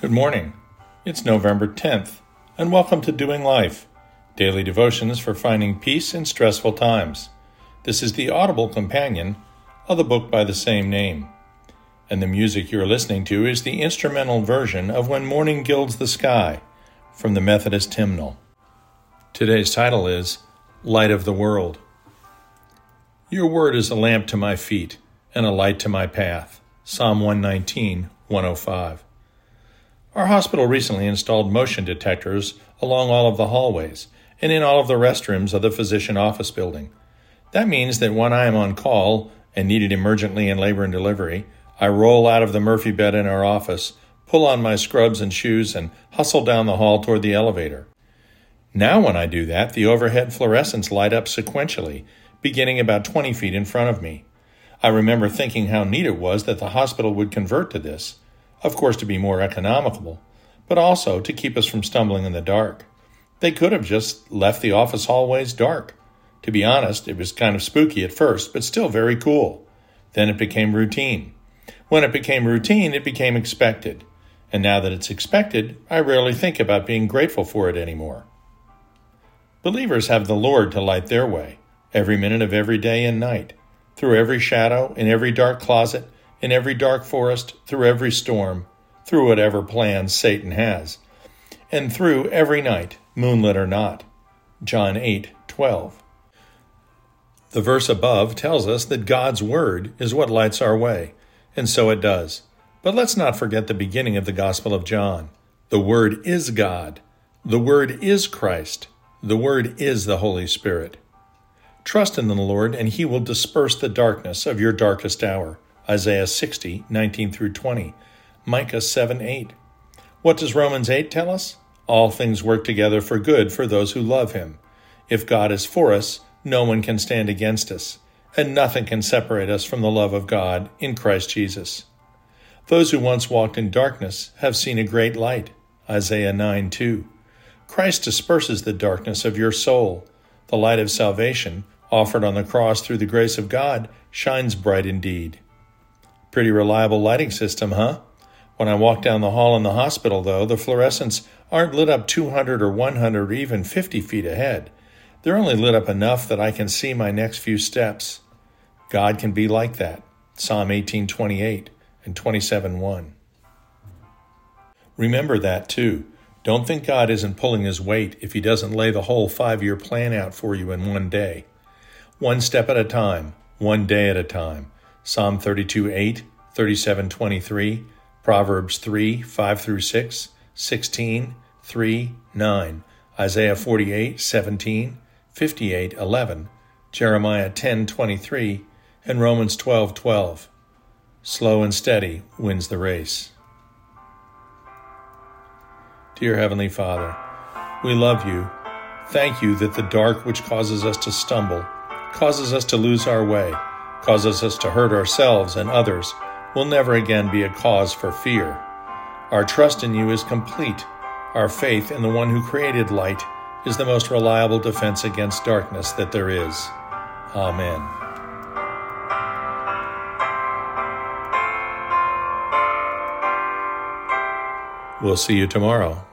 Good morning. It's November 10th, and welcome to Doing Life, daily devotions for finding peace in stressful times. This is the audible companion of the book by the same name. And the music you're listening to is the instrumental version of When Morning Gilds the Sky from the Methodist hymnal. Today's title is Light of the World. Your word is a lamp to my feet and a light to my path. Psalm 119, 105. Our hospital recently installed motion detectors along all of the hallways and in all of the restrooms of the physician office building. That means that when I am on call and needed emergently in labor and delivery, I roll out of the Murphy bed in our office, pull on my scrubs and shoes, and hustle down the hall toward the elevator. Now, when I do that, the overhead fluorescents light up sequentially, beginning about 20 feet in front of me. I remember thinking how neat it was that the hospital would convert to this of course, to be more economical, but also to keep us from stumbling in the dark. They could have just left the office hallways dark. To be honest, it was kind of spooky at first, but still very cool. Then it became routine. When it became routine, it became expected. And now that it's expected, I rarely think about being grateful for it anymore. Believers have the Lord to light their way, every minute of every day and night, through every shadow, in every dark closet, in every dark forest, through every storm, through whatever plans Satan has, and through every night, moonlit or not. John 8 12. The verse above tells us that God's Word is what lights our way, and so it does. But let's not forget the beginning of the Gospel of John. The Word is God. The Word is Christ. The Word is the Holy Spirit. Trust in the Lord, and He will disperse the darkness of your darkest hour. Isaiah 60, 19 through 20, Micah 7, 8. What does Romans 8 tell us? All things work together for good for those who love him. If God is for us, no one can stand against us, and nothing can separate us from the love of God in Christ Jesus. Those who once walked in darkness have seen a great light. Isaiah 9 2. Christ disperses the darkness of your soul. The light of salvation, offered on the cross through the grace of God, shines bright indeed. Pretty reliable lighting system, huh? When I walk down the hall in the hospital, though, the fluorescents aren't lit up 200 or 100 or even 50 feet ahead. They're only lit up enough that I can see my next few steps. God can be like that. Psalm 18:28 and 27:1. Remember that too. Don't think God isn't pulling his weight if he doesn't lay the whole 5-year plan out for you in one day. One step at a time, one day at a time. Psalm 32 8, 37 23, Proverbs 3 5 through 6, 16 3 9, Isaiah 48 17, 58 11, Jeremiah 10 23, and Romans 12 12. Slow and steady wins the race. Dear Heavenly Father, we love you. Thank you that the dark which causes us to stumble, causes us to lose our way, causes us to hurt ourselves and others, will never again be a cause for fear. Our trust in you is complete. Our faith in the one who created light is the most reliable defense against darkness that there is. Amen. We'll see you tomorrow.